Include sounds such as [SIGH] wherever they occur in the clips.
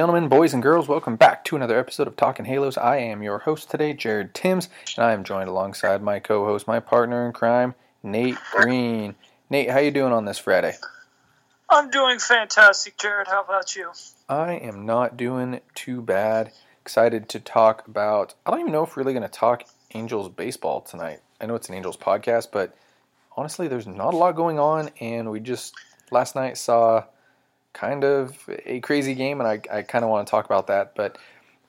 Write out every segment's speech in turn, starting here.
Gentlemen, boys and girls, welcome back to another episode of Talking Halos. I am your host today, Jared Timms, and I am joined alongside my co-host, my partner in crime, Nate Green. Nate, how you doing on this Friday? I'm doing fantastic, Jared. How about you? I am not doing too bad. Excited to talk about. I don't even know if we're really going to talk Angels baseball tonight. I know it's an Angels podcast, but honestly, there's not a lot going on, and we just last night saw kind of a crazy game, and I, I kind of want to talk about that. But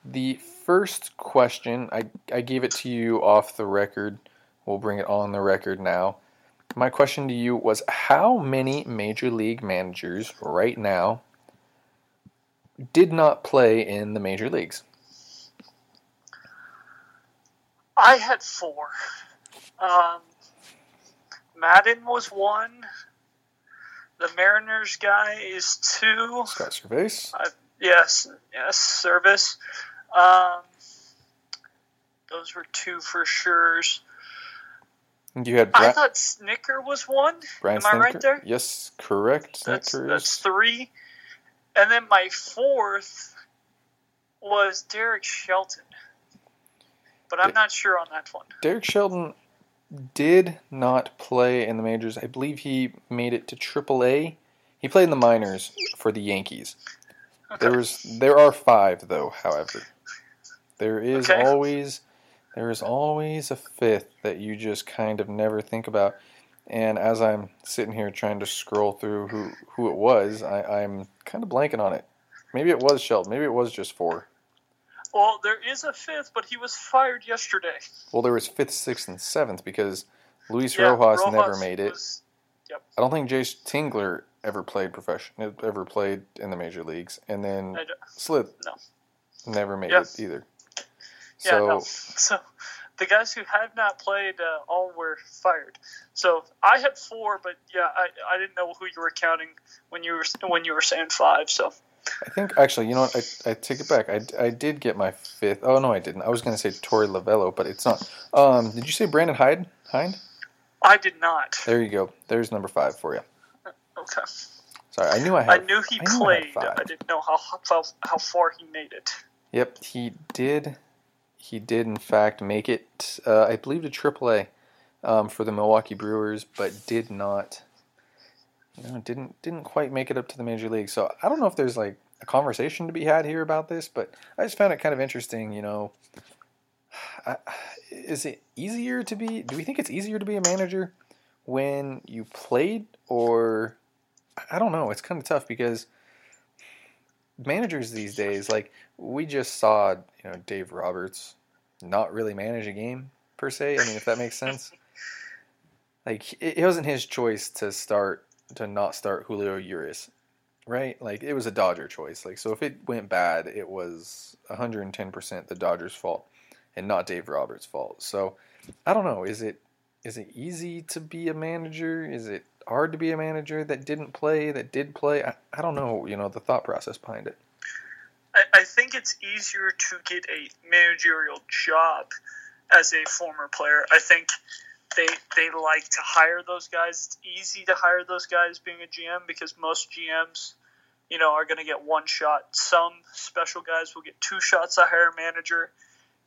the first question, I, I gave it to you off the record. We'll bring it on the record now. My question to you was How many major league managers right now did not play in the major leagues? I had four. Um, Madden was one. The Mariners guy is two. Scott Servais. I, yes, yes, Servais. Um, those were two for sure. You had I thought Snitker was one. Brian Am I right there? Yes, correct. That's, Snitker that's three. And then my fourth was Derek Shelton. But I'm not sure on that one. Derek Shelton did not play in the majors. I believe he made it to AAA. He played in the minors for the Yankees. Okay. There was there are five though, however. There is Okay. always there is always a fifth that you just kind of never think about. And as I'm sitting here trying to scroll through who, who it was, I, I'm kind of blanking on it. Maybe it was Shelton. Maybe it was just four. Well, there is a fifth, but he was fired yesterday. Well, there was fifth, sixth, and seventh because Luis Yeah, Rojas, never made it. was- yep. I don't think Jayce Tingler ever played professional, ever played in the major leagues, and then Slith No. never made it either. Yeah, So no. [LAUGHS] So the guys who have not played uh, all were fired. So I had four, but yeah, I, I didn't know who you were counting when you were when you were saying five. So I think actually, you know what? I, I take it back. I, I did get my fifth. Oh no, I didn't. I was going to say Torey Lovullo, but it's not. Um, did you say Brandon Hyde? Hyde? I did not. There you go. There's number five for you. Okay. Sorry, I knew I I had. knew he I knew I played. five. I didn't know how, how how far he made it. Yep, he did. He did in fact make it. Uh, I believe to AAA um, for the Milwaukee Brewers, but did not. You know, didn't didn't quite make it up to the major league. So I don't know if there's like a conversation to be had here about this, but I just found it kind of interesting. You know, [SIGHS] I, is it easier to be? Do we think it's easier to be a manager when you played, or I don't know. It's kind of tough because managers these days, like we just saw, you know, Dave Roberts not really manage a game per se. I mean, if that makes sense. [LAUGHS] Like it, it wasn't his choice to start to not start Julio Urias, right? Like it was a Dodger choice. Like so, if it went bad, it was 110% the Dodgers' fault. and not Dave Roberts' fault. So I don't know. Is it is it easy to be a manager? Is it hard to be a manager that didn't play, that did play? I, I don't know. You know the thought process behind it. I, I think it's easier to get a managerial job as a former player. I think they they like to hire those guys. It's easy to hire those guys being a GM because most GMs, you know, are going to get one shot. Some special guys will get two shots to hire a manager,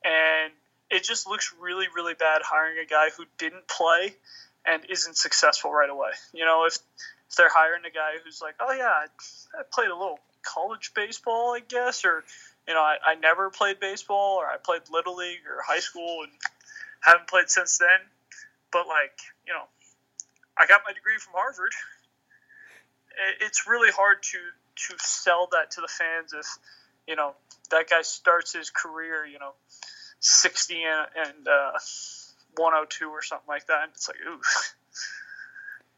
and it just looks really really bad hiring a guy who didn't play and isn't successful right away. You know, if if they're hiring a guy who's like, oh yeah, I, played a little college baseball, I guess, or you know, I, I never played baseball, or I played little league or high school and haven't played since then. But like, you know, I got my degree from Harvard. It's really hard to to sell that to the fans if you know that guy starts his career, you know, sixty and, and uh, one hundred oh two or something like that. And it's like, ooh,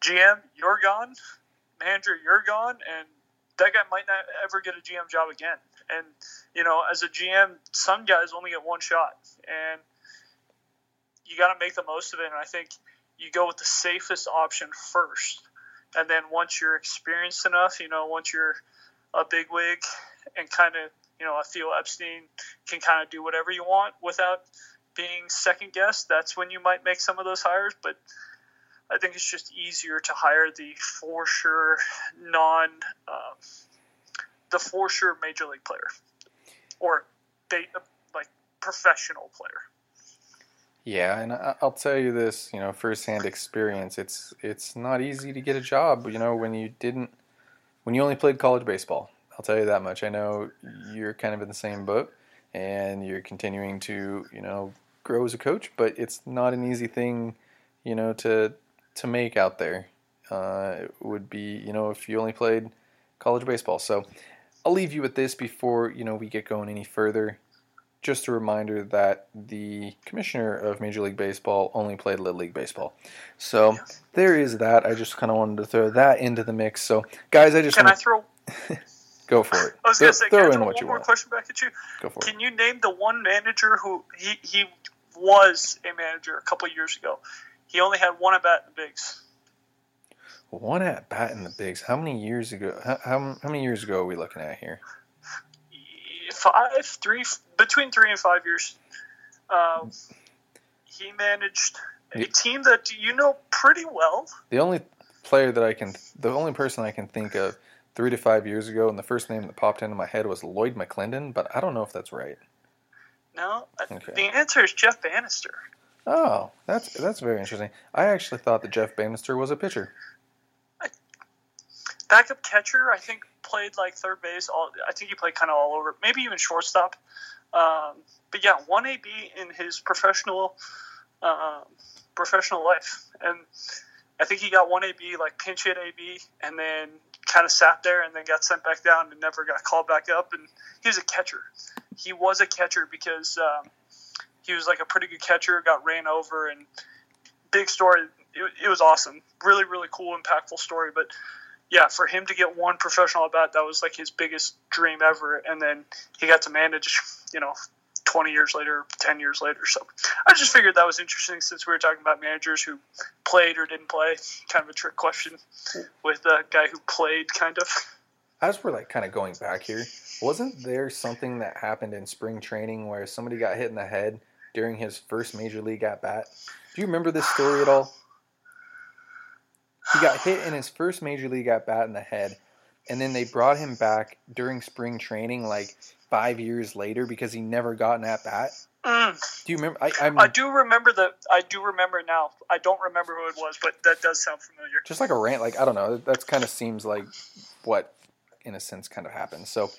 GM, you're gone. Manager, you're gone, and that guy might not ever get a GM job again. And you know, as a GM, some guys only get one shot, and you got to make the most of it. And I think you go with the safest option first, and then once you're experienced enough, you know, once you're a big wig and kind of, you know, a Theo Epstein can kind of do whatever you want without being second guessed. That's when you might make some of those hires, but. I think it's just easier to hire the for sure non, uh, the for sure major league player, or they like professional player. Yeah, and I'll tell you this, you know, firsthand experience. It's it's not easy to get a job, you know, when you didn't, when you only played college baseball. I'll tell you that much. I know you're kind of in the same boat, and you're continuing to, you know, grow as a coach, but it's not an easy thing, you know, to to make out there. Uh, it would be, you know, if you only played college baseball. So I'll leave you with this before you know we get going any further just a reminder that the commissioner of Major League Baseball only played Little League Baseball. So there is that. I just kind of wanted to throw that into the mix. So, guys, I just can wanna... I throw? [LAUGHS] Go for it. I was going to say, throw can I in throw what one you more want. question back at you? Go for it. Can you name the one manager who he he was a manager a couple years ago? He only had one at bat in the bigs. One at bat in the bigs. How many years ago? How, how, how many years ago are we looking at here? Five, three, between three and five years. Um, he managed a team that you know pretty well. The only player that I can, the only person I can think of three to five years ago, and the first name that popped into my head was Lloyd McClendon, but I don't know if that's right. No, uh, Okay. the answer is Jeff Banister. Oh, that's that's very interesting. I actually thought that Jeff Banister was a pitcher. backup catcher. I think played like third base. All I think he played kind of all over, maybe even shortstop. Um, but yeah, one AB in his professional um, professional life, and I think he got one AB like pinch hit AB, and then kind of sat there and then got sent back down and never got called back up. And he was a catcher. He was a catcher because um, he was like a pretty good catcher. Got ran over and big story. It, it was awesome. Really, really cool, impactful story. But yeah, for him to get one professional at bat, that was like his biggest dream ever. And then he got to manage, you know, 20 years later, 10 years later. So I just figured that was interesting since we were talking about managers who played or didn't play. Kind of a trick question with a guy who played, kind of. As we're like kind of going back here, wasn't there something that happened in spring training where somebody got hit in the head during his first major league at bat? Do you remember this story at all? He got hit in his first major league at bat in the head, and then they brought him back during spring training like five years later because he never got an at bat. Mm. Do you remember? I, I'm I do remember the. I do remember now. I don't remember who it was, but that does sound familiar. just like a rant. Like I don't know. That kind of seems like what, in a sense, kind of happened. So,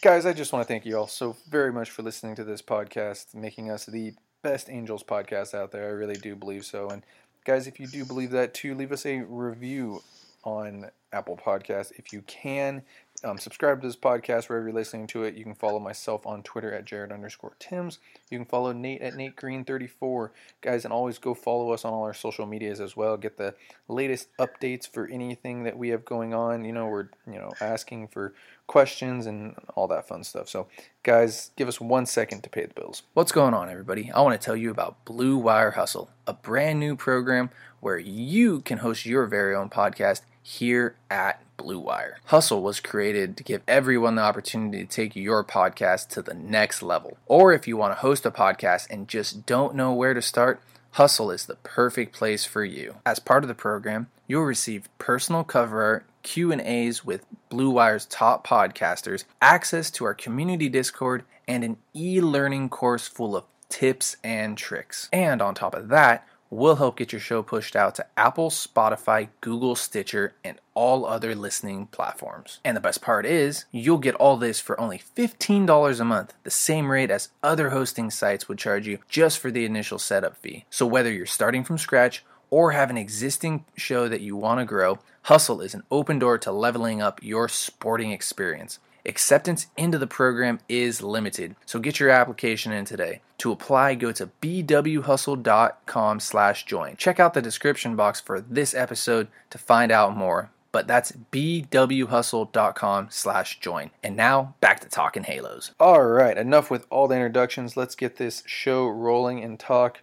guys, I just want to thank you all so very much for listening to this podcast, making us the best Angels podcast out there. I really do believe so. And guys, if you do believe that too, leave us a review on Apple Podcasts if you can. Um, subscribe to this podcast wherever you're listening to it. You can follow myself on Twitter at Jared underscore Timms. You can follow Nate at Nate Green 34 Guys, and always go follow us on all our social medias as well. Get the latest updates for anything that we have going on. You know, we're, you know, asking for questions and all that fun stuff. So, guys, give us one second to pay the bills. What's going on, everybody? I want to tell you about Blue Wire Hustle, a brand new program where you can host your very own podcast here at Blue Wire. Hustle was created to give everyone the opportunity to take your podcast to the next level. Or if you want to host a podcast and just don't know where to start, Hustle is the perfect place for you. As part of the program, you'll receive personal cover art, Q&As with Blue Wire's top podcasters, access to our community Discord, and an e-learning course full of tips and tricks. And on top of that, we'll help get your show pushed out to Apple, Spotify, Google, Stitcher, and all other listening platforms. And the best part is, you'll get all this for only $15 a month, the same rate as other hosting sites would charge you just for the initial setup fee. So whether you're starting from scratch or have an existing show that you want to grow, Hustle is an open door to leveling up your sporting experience. Acceptance into the program is limited, so get your application in today. To apply, go to bwhustle.com slash join. Check out the description box for this episode to find out more, but that's bwhustle.com slash join. And now, back to talking Halos. All right, enough with all the introductions. Let's get this show rolling and talk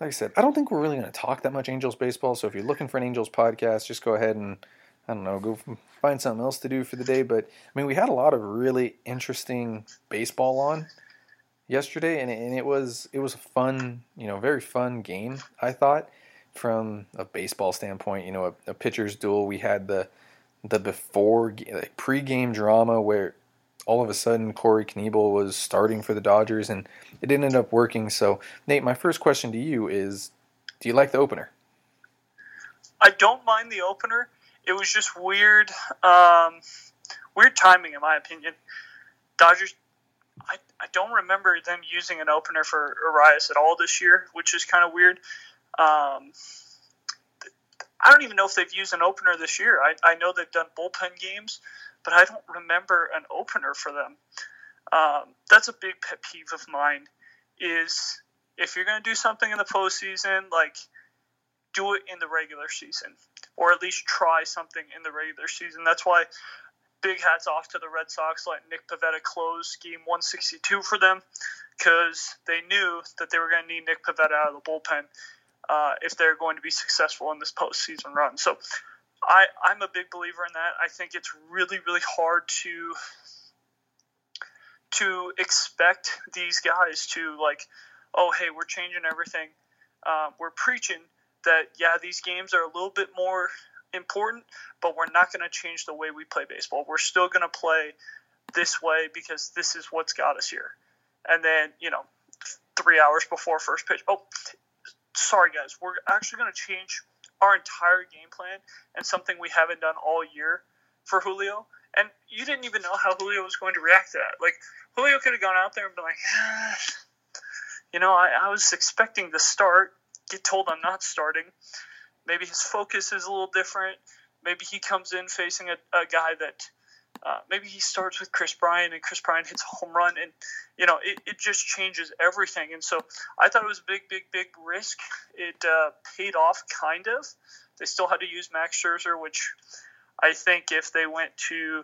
like I said, I don't think we're really going to talk that much Angels baseball. So if you're looking for an Angels podcast, just go ahead and I don't know, go find something else to do for the day. But I mean, we had a lot of really interesting baseball on yesterday, and, and it was it was a fun, you know, very fun game. I thought from a baseball standpoint, you know, a, a pitcher's duel. We had the the before like pre-game drama where all of a sudden Corey Knebel was starting for the Dodgers, and it ended up working. So, Nate, my first question to you is: Do you like the opener? I don't mind the opener. It was just weird, um, weird timing, in my opinion. Dodgers. I, I don't remember them using an opener for Urias at all this year, which is kind of weird. Um, I don't even know if they've used an opener this year. I, I know they've done bullpen games, but I don't remember an opener for them. Um, that's a big pet peeve of mine. Is if you're going to do something in the postseason, like do it in the regular season, or at least try something in the regular season. That's why big hats off to the Red Sox letting Nick Pivetta close game 162 for them because they knew that they were going to need Nick Pivetta out of the bullpen uh, if they're going to be successful in this postseason run. So I, I'm a big believer in that. I think it's really, really hard to to expect these guys to like, oh hey, we're changing everything. Uh, we're preaching that yeah, these games are a little bit more important, but we're not going to change the way we play baseball. We're still going to play this way because this is what's got us here. And then you know, three hours before first pitch, oh, sorry guys, we're actually going to change our entire game plan and something we haven't done all year for Julio. And you didn't even know how Julio was going to react to that. Like Julio could have gone out there and been like, ah, you know, I, I was expecting to start, get told I'm not starting. Maybe his focus is a little different. Maybe he comes in facing a, a guy that uh, maybe he starts with Kris Bryant and Kris Bryant hits a home run, and you know it, it just changes everything. And so I thought it was a big, big, big risk. It uh, paid off, kind of. They still had to use Max Scherzer, which I think if they went to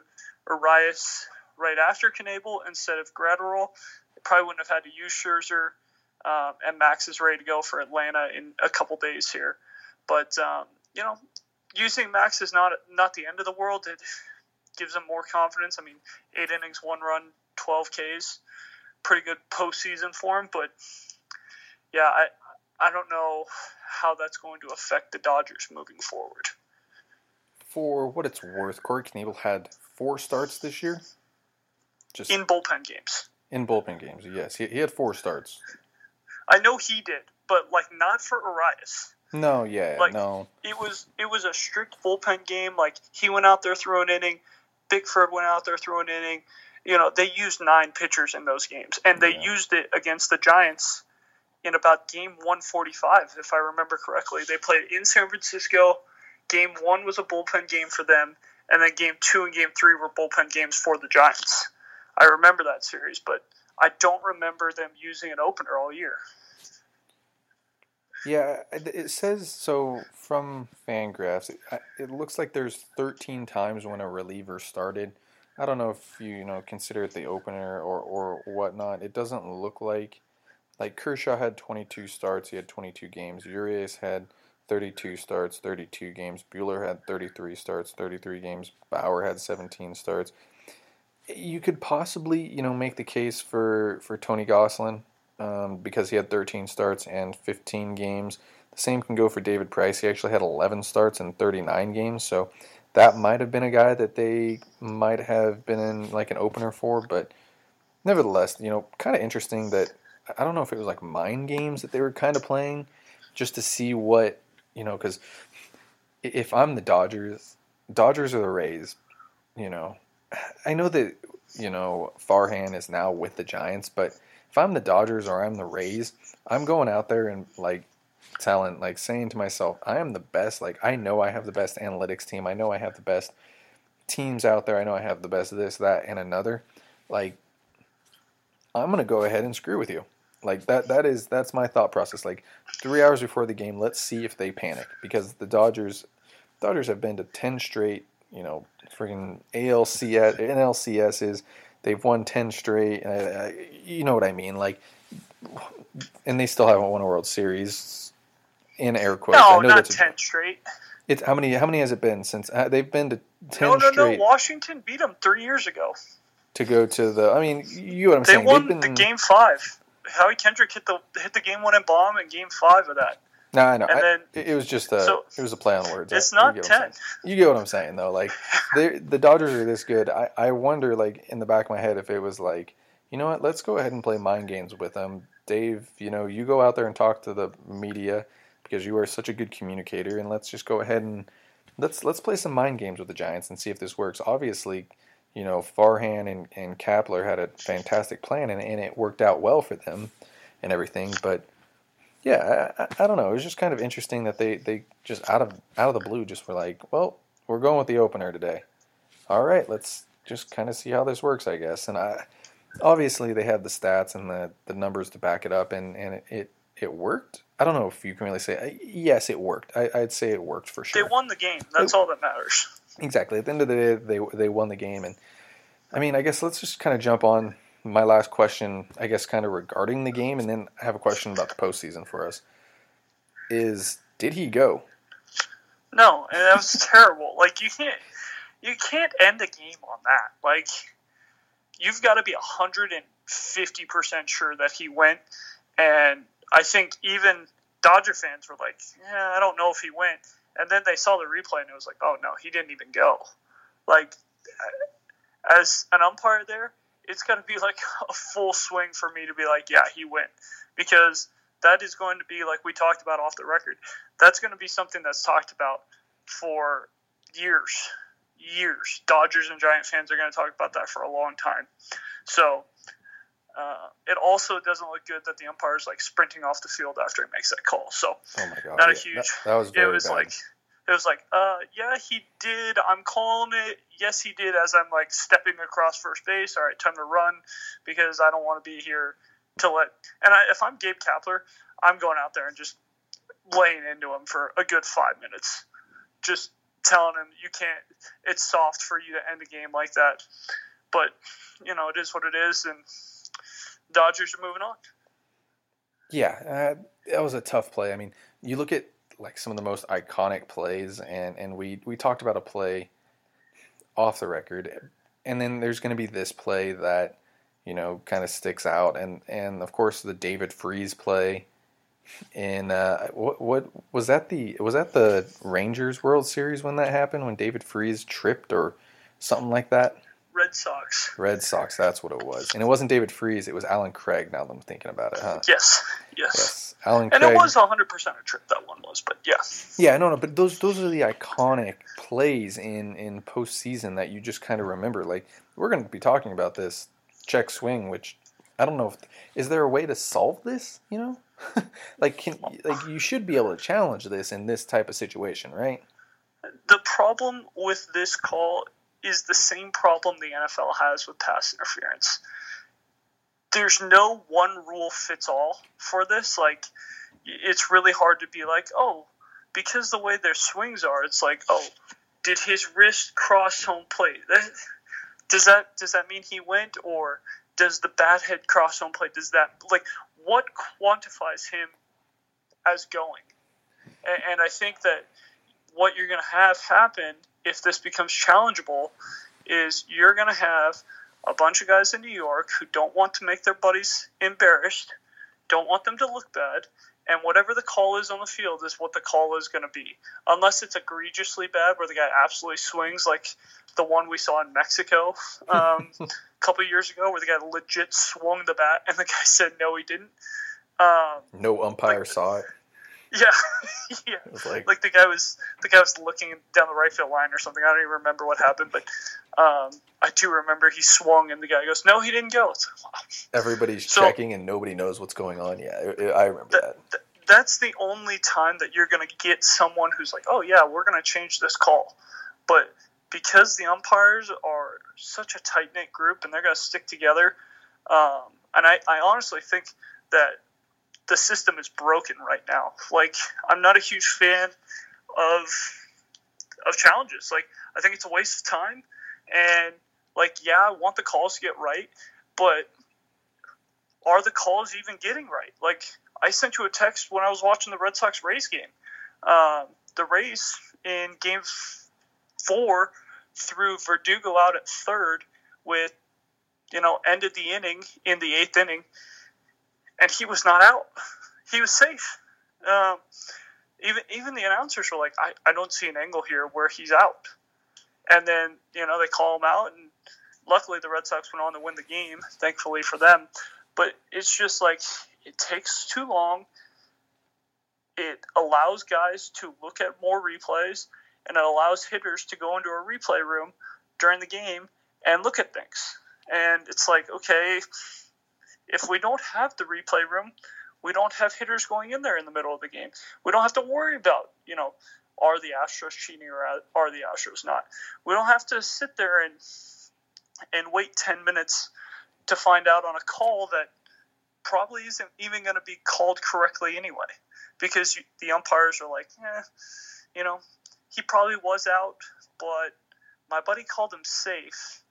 Urias right after Knebel instead of Graterol, they probably wouldn't have had to use Scherzer. Um, and Max is ready to go for Atlanta in a couple days here. But um, you know, using Max is not not the end of the world. It, gives them more confidence. I mean, eight innings, one run, 12 Ks, pretty good postseason for him. But yeah, I I don't know how that's going to affect the Dodgers moving forward. For what it's worth, Corey Knebel had four starts this year. Just in bullpen games. In bullpen games, yes, he, he had four starts. I know he did, but like not for Urias. No, yeah, like, no. It was it was a strict bullpen game. Like he went out there, threw an inning, Bickford went out there, threw an inning. You know, they used nine pitchers in those games, and they yeah. used it against the Giants in about game 145, if I remember correctly. They played in San Francisco. Game one was a bullpen game for them, and then game two and game three were bullpen games for the Giants. I remember that series, but I don't remember them using an opener all year. Yeah, it says so from Fangraphs. It, it looks like there's 13 times when a reliever started. I don't know if you you know consider it the opener or or whatnot. It doesn't look like like Kershaw had 22 starts. He had 22 games. Urias had 32 starts, 32 games. Buehler had 33 starts, 33 games. Bauer had 17 starts. You could possibly, you know, make the case for for Tony Gonsolin um, because he had 13 starts and 15 games. The same can go for David Price. He actually had 11 starts and 39 games, so that might have been a guy that they might have been in like an opener for. But nevertheless, you know, kind of interesting that I don't know if it was like mind games that they were kind of playing just to see what you know, because if I'm the Dodgers, Dodgers or the Rays, you know, I know that you know Farhan is now with the Giants, but if I'm the Dodgers or I'm the Rays, I'm going out there and like telling, like saying to myself, I am the best. Like I know I have the best analytics team. I know I have the best teams out there. I know I have the best of this, that, and another. Like I'm gonna go ahead and screw with you. Like that that is that's my thought process. Like three hours before the game, let's see if they panic because the Dodgers Dodgers have been to ten straight, you know, freaking ALCS NLCSs. They've won ten straight. Uh, you know what I mean? Like, and they still haven't won a World Series. In air quotes, no, I know not that's ten a, straight. It's how many? How many has it been since uh, they've been to ten no, no, straight? No, Washington beat them three years ago. To go to the, I mean, you know what I'm they saying? They won been, the game five. Howie Kendrick hit the hit the game winning bomb in game five of that. No, I know. I, then, it was just a so it was a play on words. It's I, not you get ten. You get what I'm saying though. Like the Dodgers are this good. I, I wonder like in the back of my head if it was like, you know what, let's go ahead and play mind games with them. Dave, you know, you go out there and talk to the media because you are such a good communicator and let's just go ahead and let's let's play some mind games with the Giants and see if this works. Obviously, you know, Farhan and, and Kapler had a fantastic plan and, and it worked out well for them and everything. But yeah, I, I, don't know. It was just kind of interesting that they, they just out of out of the blue just were like, well, we're going with the opener today. All right, let's just kind of see how this works, I guess. And I obviously they had the stats and the, the numbers to back it up, and and it, it, it worked. I don't know if you can really say yes, it worked. I, would say it worked for sure. They won the game. That's all that matters. Exactly. At the end of the day, they they won the game, and I mean, I guess let's just kind of jump on my last question, I guess, kind of regarding the game, and then I have a question about the postseason for us. Is did he go? No, and that was [LAUGHS] terrible. Like you can't, you can't end a game on that. Like you've got to be hundred and fifty percent sure that he went. And I think even Dodger fans were like, "Yeah, I don't know if he went." And then they saw the replay, and it was like, "Oh no, he didn't even go." Like as an umpire there, it's got to be like [LAUGHS] a full swing for me to be like, yeah, he went. Because that is going to be, like we talked about off the record, that's going to be something that's talked about for years. Years. Dodgers and Giant fans are going to talk about that for a long time. So uh, it also doesn't look good that the umpire is like sprinting off the field after he makes that call. So oh my God, not yeah, a huge. That, that was it was bad. like it was like, uh, yeah, he did. I'm calling it. Yes, he did. As I'm like stepping across first base. All right, time to run because I don't want to be here to let. And I, if I'm Gabe Kapler, I'm going out there and just laying into him for a good five minutes, just telling him you can't. It's soft for you to end a game like that, but you know it is what it is, and Dodgers are moving on. Yeah, uh, that was a tough play. I mean, you look at like some of the most iconic plays, and and we we talked about a play off the record, and then there's going to be this play that you know kind of sticks out, and and of course the David Freese play. In uh, what what was that the was that the Rangers World Series when that happened when David Freese tripped or something like that? Red Sox. Red Sox, that's what it was. And it wasn't David Freese, it was Allen Craig now that I'm thinking about it, huh? Yes. Yes. Yes. Allen and Craig. it was 100% a trip that one was, but yeah. Yeah, no, no, but those those are the iconic plays in in postseason that you just kind of remember. Like we're going to be talking about this check swing, which I don't know if is there a way to solve this. You know, [LAUGHS] like can like you should be able to challenge this in this type of situation, right? the problem with this call is the same problem the NFL has with pass interference. There's no one rule fits all for this. Like, it's really hard to be like, oh, because the way their swings are, it's like, oh, did his wrist cross home plate? [LAUGHS] does that does that mean he went, or does the bat head cross home plate? Does that like what quantifies him as going? And, and I think that what you're going to have happen if this becomes challengeable is you're going to have a bunch of guys in New York who don't want to make their buddies embarrassed, don't want them to look bad, and whatever the call is on the field is what the call is going to be. Unless it's egregiously bad where the guy absolutely swings like the one we saw in Mexico [LAUGHS] um, a couple years ago where the guy legit swung the bat and the guy [LAUGHS] said no he didn't. Um, no umpire like, saw it. [LAUGHS] Yeah, yeah. Like, like, the guy was the guy was looking down the right field line or something. I don't even remember what happened, but um, I do remember he swung and the guy goes, "No, he didn't go." Like, wow. Everybody's so, checking and nobody knows what's going on. Yeah, I remember that. that. That's the only time that you're going to get someone who's like, "Oh yeah, we're going to change this call," but because the umpires are such a tight knit group and they're going to stick together, um, and I, I honestly think that the system is broken right now. Like I'm not a huge fan of of challenges. Like I think it's a waste of time and like yeah, I want the calls to get right, but are the calls even getting right? Like I sent you a text when I was watching the Red Sox Rays game. Um, the Rays in Game Four threw Verdugo out at third with you know ended the inning in the eighth inning and he was not out. He was safe. Um, even even the announcers were like, I, I don't see an angle here where he's out. And then you know they call him out, and luckily the Red Sox went on to win the game, thankfully for them. But it's just like it takes too long. It allows guys to look at more replays, and it allows hitters to go into a replay room during the game and look at things. And it's like, okay, if we don't have the replay room, we don't have hitters going in there in the middle of the game. We don't have to worry about, you know, are the Astros cheating or are the Astros not? We don't have to sit there and and wait 10 minutes to find out on a call that probably isn't even going to be called correctly anyway because you, the umpires are like, eh, you know, he probably was out, but my buddy called him safe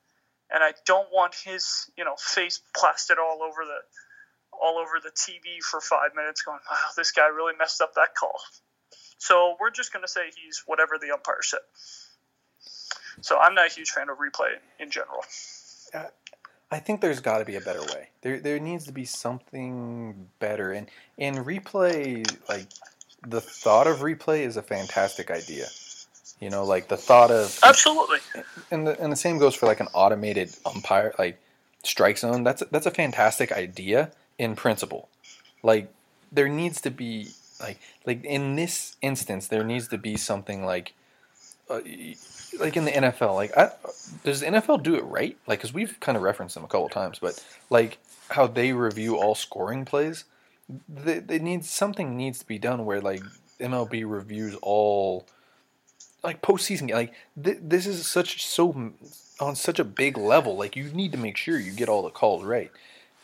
and I don't want his you know face plastered all over the all over the TV for five minutes, going, "Wow, this guy really messed up that call." So we're just going to say he's whatever the umpire said. So I'm not a huge fan of replay in general. Uh, I think there's got to be a better way. There there needs to be something better, and and replay like the thought of replay is a fantastic idea. You know, like the thought of absolutely, and the and the same goes for like an automated umpire, like strike zone. That's that's a fantastic idea in principle. Like there needs to be like like in this instance, there needs to be something like. Uh, like in the NFL, like I, does the NFL do it right? Like, because we've kind of referenced them a couple times, but like how they review all scoring plays, they, they need something needs to be done where like MLB reviews all like postseason like th- this is such so on such a big level like you need to make sure you get all the calls right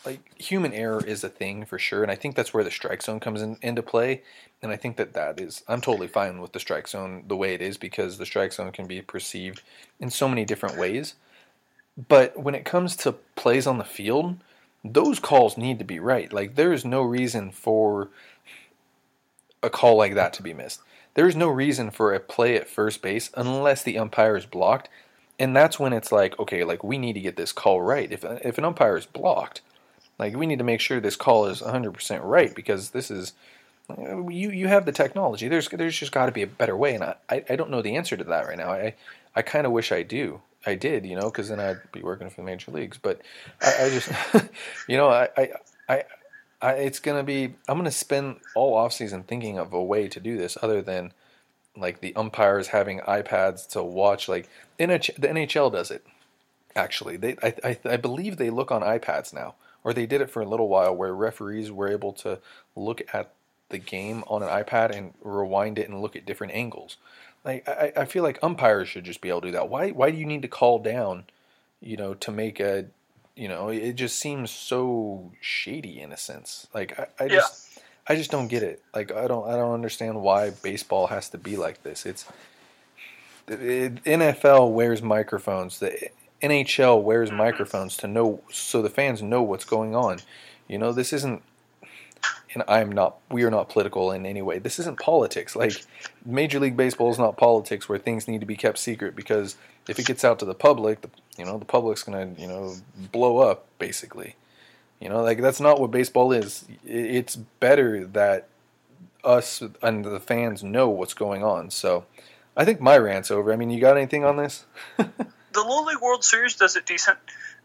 like human error is a thing for sure and i think that's where the strike zone comes in, into play and i think that that is i'm totally fine with the strike zone the way it is because the strike zone can be perceived in so many different ways but when it comes to plays on the field those calls need to be right like there is no reason for a call like that to be missed there is no reason for a play at first base unless the umpire is blocked. And that's when it's like, okay, like we need to get this call right. If if an umpire is blocked, like we need to make sure this call is 100% right because this is you you have the technology. There's there's just got to be a better way, and I, I don't know the answer to that right now. I I kind of wish I do. I did, you know, because then I'd be working for the major leagues. But I, I just, [LAUGHS] you know, I, I I I, it's gonna be. I'm gonna spend all off season thinking of a way to do this other than like the umpires having iPads to watch. Like NH, the NHL does it. Actually, they I, I I believe they look on iPads now, or they did it for a little while, where referees were able to look at the game on an iPad and rewind it and look at different angles. Like I, I feel like umpires should just be able to do that. Why why do you need to call down, you know, to make a you know, it just seems so shady in a sense. Like I, I just yeah. I just don't get it. Like I don't I don't understand why baseball has to be like this. It's it, NFL wears microphones. The NHL wears mm-hmm. microphones to know so the fans know what's going on. You know, this isn't and I'm not we are not political in any way. This isn't politics. Like Major League Baseball is not politics where things need to be kept secret because if it gets out to the public, the, you know, the public's going to, you know, blow up basically. You know, like that's not what baseball is. It's better that us and the fans know what's going on. So, I think my rant's over. I mean, you got anything on this? [LAUGHS] the Little League World Series does it decent.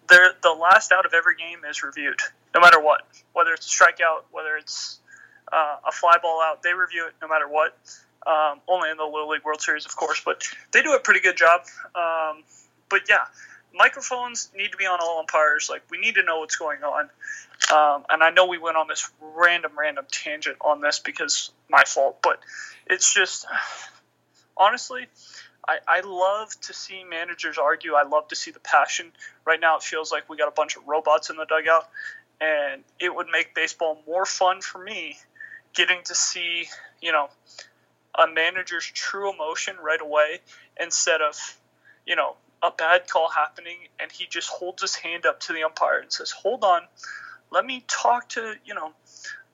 They're, the last out of every game is reviewed, no matter what. Whether it's a strikeout, whether it's uh, a fly ball out, they review it no matter what. Um, only in the Little League World Series, of course, but they do a pretty good job. Um, but yeah, microphones need to be on all umpires. Like we need to know what's going on. Um, and I know we went on this random, random tangent on this because my fault, but it's just honestly, I, I love to see managers argue. I love to see the passion. Right now, it feels like we got a bunch of robots in the dugout, and it would make baseball more fun for me getting to see, you know, a manager's true emotion right away instead of, you know, a bad call happening and he just holds his hand up to the umpire and says, "Hold on, let me talk to you know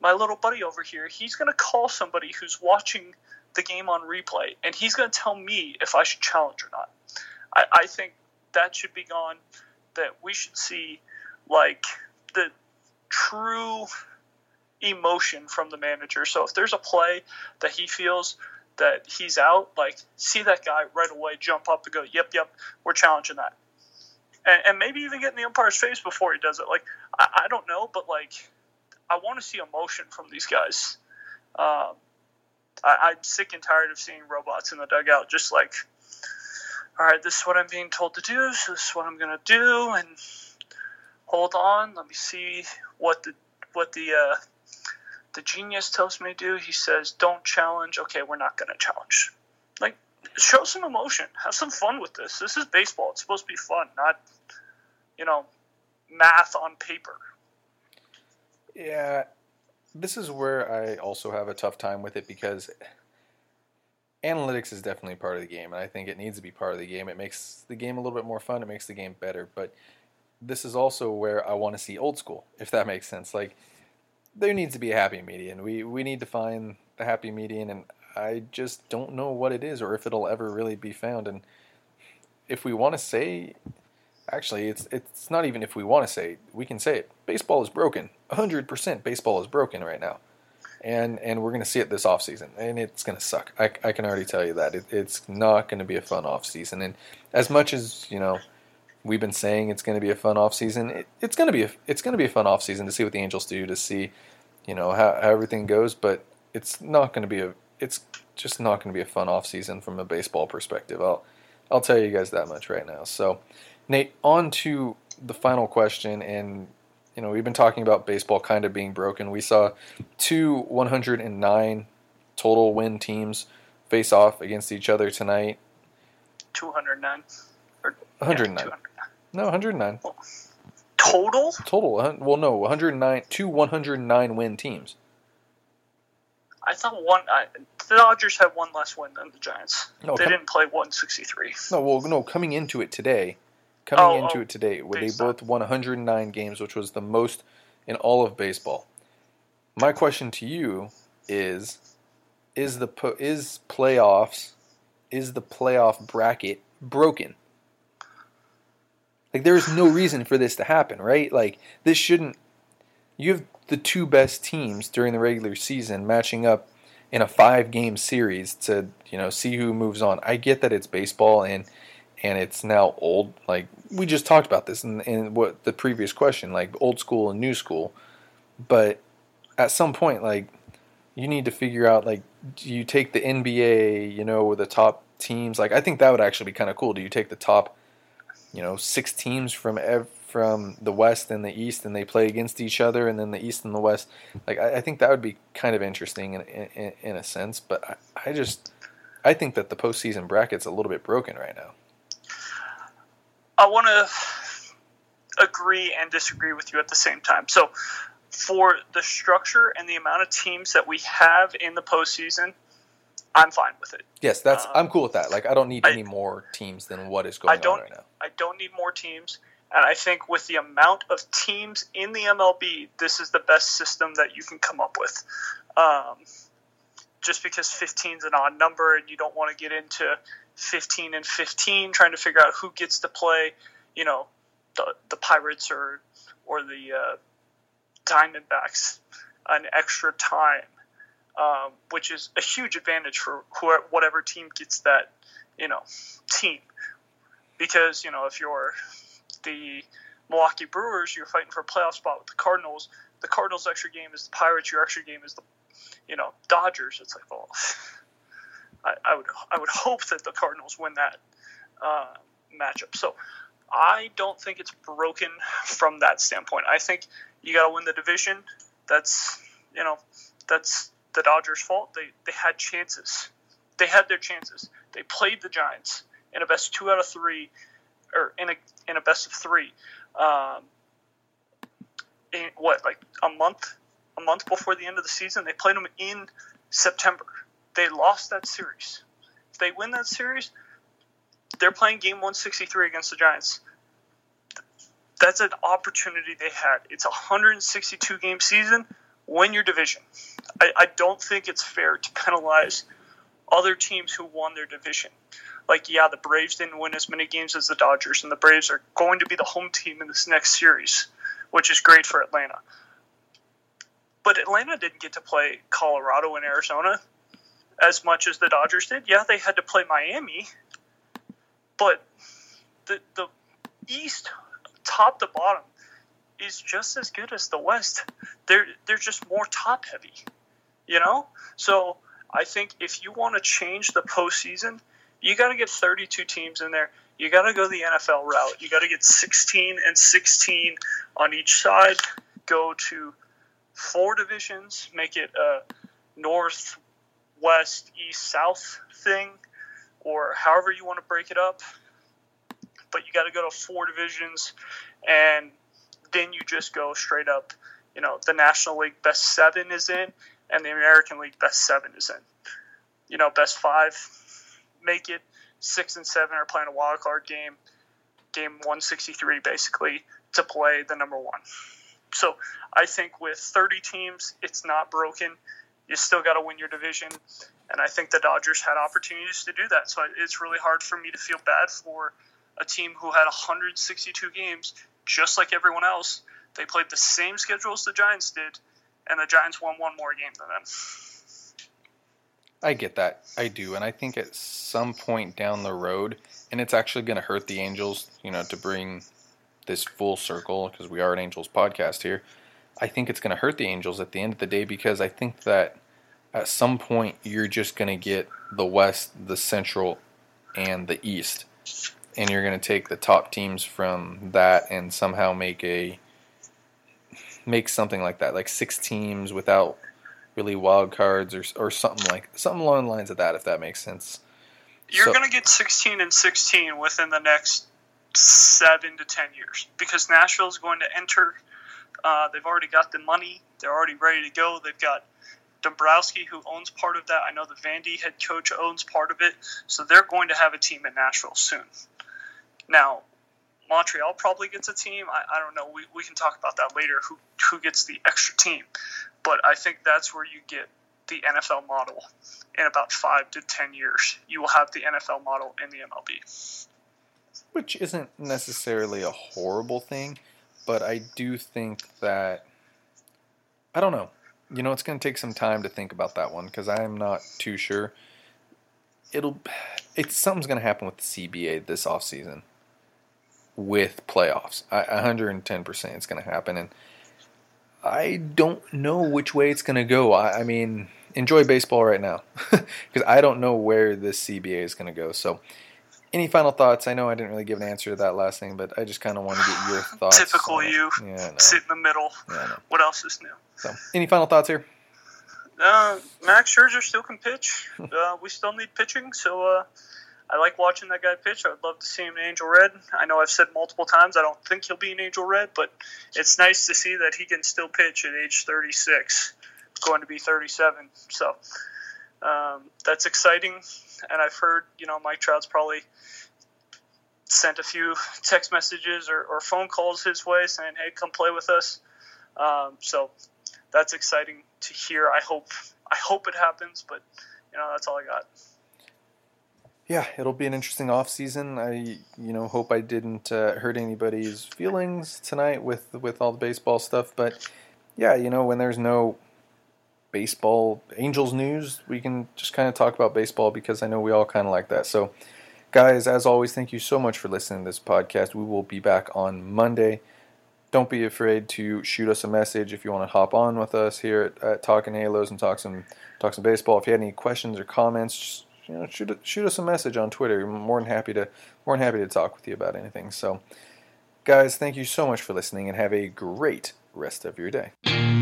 my little buddy over here. He's going to call somebody who's watching the game on replay, and he's going to tell me if I should challenge or not." I, I think that should be gone. That we should see like the true emotion from the manager. So if there's a play that he feels that he's out, like see that guy right away jump up and go, "Yep, yep, we're challenging that," and, and maybe even get in the umpire's face before he does it. Like I, I don't know, but like I want to see emotion from these guys. Um, I, I'm sick and tired of seeing robots in the dugout, just like, all right, this is what I'm being told to do, so this is what I'm gonna do, and hold on, let me see what the what the uh, the genius tells me to do. He says, don't challenge. Okay, we're not to challenge. Like, show some emotion. Have some fun with this. This is baseball. It's supposed to be fun, not, you know, math on paper. Yeah, this is where I also have a tough time with it because analytics is definitely part of the game, and I think it needs to be part of the game. It makes the game a little bit more fun. It makes the game better, but this is also where I want to see old school, if that makes sense. Like there needs to be a happy median. We we need to find the happy median, and I just don't know what it is or if it'll ever really be found. And if we want to say, actually, it's it's not even if we want to say, we can say it. Baseball is broken. 100% baseball is broken right now. And and we're going to see it this off season, and it's going to suck. I, I can already tell you that it, it's not going to be a fun off season. And as much as you know, we've been saying it's going to be a fun off season. It, it's going to be a, it's going to be a fun off season to see what the Angels do, to see, you know, how, how everything goes. But it's not going to be a it's just not going to be a fun off season from a baseball perspective. I'll I'll tell you guys that much right now. So, Nate, on to the final question, and you know we've been talking about baseball kind of being broken. We saw two 109 total win teams face off against each other tonight. 209. 109. Yeah, no, 109. Total? Total. Well, no, 109. Two 109 win teams. I thought one. I, the Dodgers had one less win than the Giants. No, they com- didn't play 163. No, well, no. Coming into it today, coming oh, into oh, it today, where they both won 109 games, which was the most in all of baseball. My question to you is: Is the is playoffs is the playoff bracket broken? Like there's no reason for this to happen, right? Like this shouldn't. You have the two best teams during the regular season matching up in a five game series to you know see who moves on. I get that it's baseball and and it's now old. Like we just talked about this in, in what the previous question, like old school and new school. But at some point, like you need to figure out like do you take the NBA, you know, with the top teams? Like I think that would actually be kind of cool. Do you take the top you know six teams from ev- from the West and the East, and they play against each other, and then the East and the West. Like I, I think that would be kind of interesting in in, in a sense, but I, I just I think that the postseason bracket's a little bit broken right now. I want to agree and disagree with you at the same time. So, for the structure and the amount of teams that we have in the postseason, I'm fine with it. Yes, that's um, I'm cool with that. Like I don't need I, any more teams than what is going on right now. I don't need more teams. And I think with the amount of teams in the MLB, this is the best system that you can come up with. Um, just because 15 is an odd number and you don't want to get into 15 and 15 trying to figure out who gets to play, you know, the, the Pirates or, or the uh, Diamondbacks an extra time, um, which is a huge advantage for whatever team gets that, you know, team. Because, you know, if you're the Milwaukee Brewers, you're fighting for a playoff spot with the Cardinals. The Cardinals' extra game is the Pirates. Your extra game is the, you know, Dodgers. It's like, well, I, I would I would [LAUGHS] hope that the Cardinals win that uh, matchup. So I don't think it's broken from that standpoint. I think you got to win the division. That's you know that's the Dodgers' fault. They they had chances. They had their chances. They played the Giants in a best two out of three or in a in a best of three. Um, in what like a month, a month before the end of the season, they played them in September. They lost that series. If they win that series, they're playing game 163 against the Giants. That's an opportunity they had. It's a 162 game season. Win your division. I, I don't think it's fair to penalize other teams who won their division like, yeah, the Braves didn't win as many games as the Dodgers, and the Braves are going to be the home team in this next series, which is great for Atlanta. But Atlanta didn't get to play Colorado and Arizona as much as the Dodgers did. Yeah, they had to play Miami, but the the East, top to bottom, is just as good as the West. They're they're just more top heavy, you know. So I think if you want to change the postseason, you got to get 32 teams in there. You got to go the NFL route. You got to get 16 and 16 on each side. Go to four divisions. Make it a north, west, east, south thing, or however you want to break it up. But you got to go to four divisions, and then you just go straight up. You know, the National League best seven is in, and the American League best seven is in. You know, best five make it. Six and seven are playing a wild card game, game 163 basically, to play the number one. So I think with 30 teams, it's not broken. You still got to win your division. And I think the Dodgers had opportunities to do that. So it's really hard for me to feel bad for a team who had 162 games, just like everyone else. They played the same schedule as the Giants did, and the Giants won one more game than them. I get that. I do. And I think at some point down the road, and it's actually going to hurt the Angels, you know, to bring this full circle, because we are an Angels podcast here. I think it's going to hurt the Angels at the end of the day because I think that at some point you're just going to get the West, the Central, and the East. And you're going to take the top teams from that and somehow make a make something like that, like six teams without really wild cards or or something like something along the lines of that, if that makes sense. You're so, going to get 16 and 16 within the next seven to 10 years because Nashville is going to enter. Uh, they've already got the money. They're already ready to go. They've got Dombrowski, who owns part of that. I know the Vandy head coach owns part of it. So they're going to have a team in Nashville soon. Now, Montreal probably gets a team. I, I don't know. We, we can talk about that later. Who who gets the extra team? But I think that's where you get the NFL model in about five to ten years. You will have the NFL model in the MLB. Which isn't necessarily a horrible thing, but I do think that I don't know. You know, it's going to take some time to think about that one because I'm not too sure. It'll, it's something's going to happen with the CBA this off season with playoffs. I, 110% it's going to happen, and I don't know which way it's going to go. I, I, mean, enjoy baseball right now [LAUGHS] because I don't know where this CBA is going to go. So any final thoughts? I know I didn't really give an answer to that last thing, but I just kind of want to get your [SIGHS] thoughts. Typical you. Yeah. Sit in the middle. Yeah. What else is new? So, any final thoughts here? Uh, Max Scherzer still can pitch. [LAUGHS] Uh, we still need pitching, so uh, I like watching that guy pitch. I would love to see him in Angel Red. I know I've said multiple times I don't think he'll be in Angel Red, but it's nice to see that he can still pitch at age 36, going to be 37. So um, that's exciting. And I've heard, you know, Mike Trout's probably sent a few text messages or, or phone calls his way saying, "Hey, come play with us." Um, so that's exciting to hear. I hope I hope it happens, but you know that's all I got. Yeah, it'll be an interesting off season. I, you know, hope I didn't uh, hurt anybody's feelings tonight with with all the baseball stuff. But yeah, you know, when there's no baseball Angels news, we can just kind of talk about baseball because I know we all kind of like that. So, guys, as always, thank you so much for listening to this podcast. We will be back on Monday. Don't be afraid to shoot us a message if you want to hop on with us here at, at Talking Halos and talk some talk some baseball. If you had any questions or comments, just, you know, shoot shoot us a message on Twitter. We're more than happy to more than happy to talk with you about anything. So, guys, thank you so much for listening and have a great rest of your day.